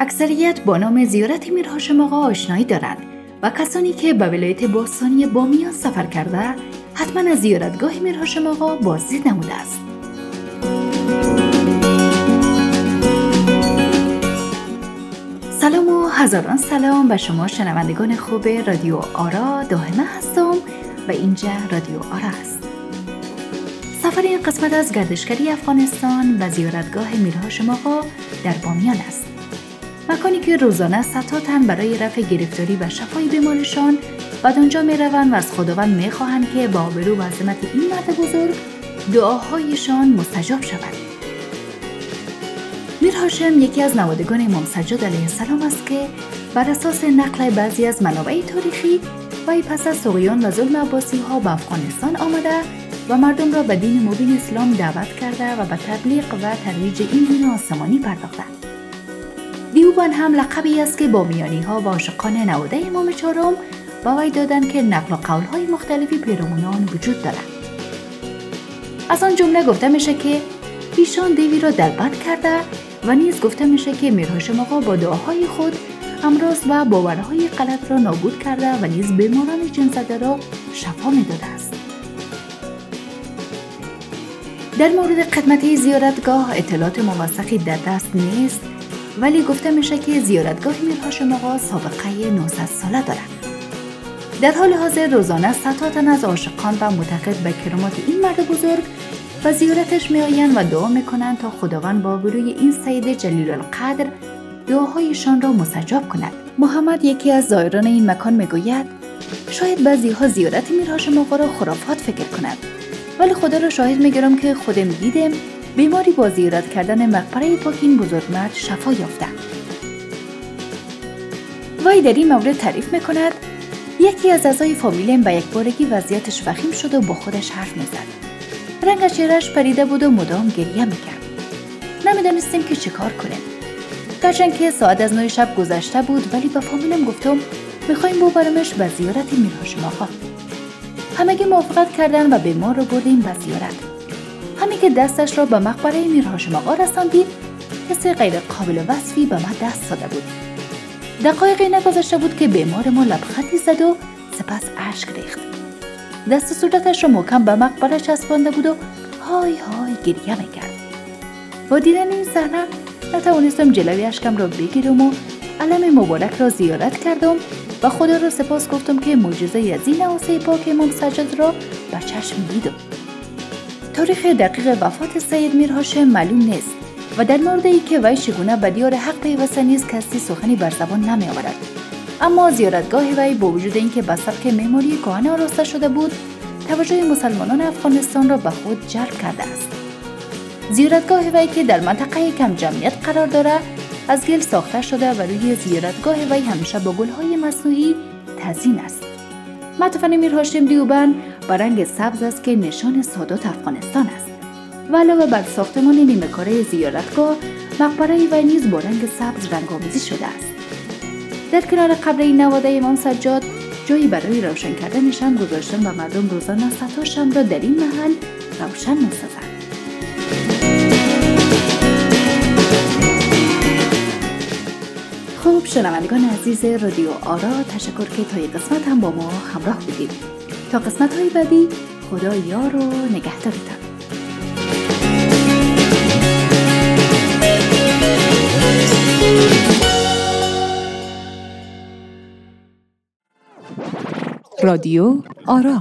اکثریت با نام زیارت میر هاشم آقا آشنایی دارند و کسانی که به ولایت باستانی بامیان سفر کرده حتما از زیارتگاه میر هاشم آقا بازدید نموده است. سلام و هزاران سلام به شما شنوندگان خوب رادیو آرا دائمه هستم و اینجا رادیو آرا است. سفر این قسمت از گردشگری افغانستان و زیارتگاه میرهاشم آقا در بامیان است. مکانی که روزانه صدها تن برای رفع گرفتاری و شفای بیمارشان بعد آنجا می روند و از خداوند می خواهند که با آبرو و عظمت این مرد بزرگ دعاهایشان مستجاب شود. میر هاشم یکی از نوادگان امام سجاد علیه السلام است که بر اساس نقل بعضی از منابع تاریخی وی پس از سقیان و ظلم عباسی ها به افغانستان آمده و مردم را به دین مبین اسلام دعوت کرده و به تبلیغ و ترویج این دین آسمانی پرداخته. دیوبان هم لقبی است که با میانی ها و عاشقان نواده امام چهارم با وی دادند که نقل و قول های مختلفی پیرامونان وجود دارد. از آن جمله گفته میشه که ایشان دیوی را دلبت کرده و نیز گفته میشه که میرهاشم آقا با دعاهای خود امراض و باورهای غلط را نابود کرده و نیز بیماران جنزده را شفا می‌داده است در مورد خدمت زیارتگاه اطلاعات موثقی در دست نیست ولی گفته میشه که زیارتگاه میرهاشم آقا سابقه 900 ساله دارد. در حال حاضر روزانه صدها تن از عاشقان و معتقد به کرامات این مرد بزرگ و زیارتش میآیند و دعا می‌کنند تا خداوند با بروی این سید جلیل القدر دعاهایشان را مستجاب کند. محمد یکی از زائران این مکان می‌گوید شاید بعضی ها زیارت میرهاشم آقا را خرافات فکر کنند ولی خدا را شاهد می‌گیرم که خودم دیدم بیماری با زیارت کردن مقبره پاک این بزرگ مرد شفا یافته وی در این مورد تعریف می‌کند یکی از اعضای فامیلم به یک بارگی وضعیتش وخیم شد و با خودش حرف می‌زد. رنگ چهرش پریده بود و مدام گریه می‌کرد. نمی‌دانستیم که چیکار کنیم. گرچند که ساعت از نوی شب گذشته بود ولی به فامیلم گفتم می‌خوایم ببرمش به زیارت میرهاشم آقا همگی موافقت کردن و بیمار رو بردیم به زیارت. همین که دستش را به مقبره میرهاشم آقا رساندیم حس غیر قابل وصفی به من دست داده بود. دقایقی نگذشته بود که بیمار ما لبخندی زد و سپس اشک ریخت. دست صورتش را محکم به مقبره چسبانده بود و های های گریه می‌کرد. با دیدن این صحنه نتوانستم جلوی اشکم را بگیرم و علم مبارک را زیارت کردم و خدا را سپاس گفتم که معجزه از این نواسه پاک امام سجاد را به چشم دیدم تاریخ دقیق وفات سید میر هاشم معلوم نیست و در مورد ای که وی چگونه به دیار حق پیوسته نیست کسی سخنی بر زبان نمی آورد اما زیارتگاه وی با وجود اینکه به سبک معماری کهن آراسته شده بود توجه مسلمانان افغانستان را به خود جلب کرده است. زیارتگاه وی که در منطقه کم جمعیت قرار دارد از گل ساخته شده و روی زیارتگاه وی همیشه با گلهای مصنوعی تزین است. مدفن میر هاشم دیوبند با رنگ سبز است که نشان سادات افغانستان است. و علاوه بر ساختمان نیمه کاره زیارتگاه مقبره وی نیز با رنگ سبز رنگآمیزی شده است. در کنار قبر این نواده امام سجاد جایی برای روشن کردنش هم گذاشتن و مردم روزانه شم را در این محل روشن می‌سازند. خوب شنوندگان عزیز رادیو آرا تشکر که تا یک قسمت هم با ما همراه بودید. تا قسمت های بعدی خدا یار و نگهدارتان. رادیو آرا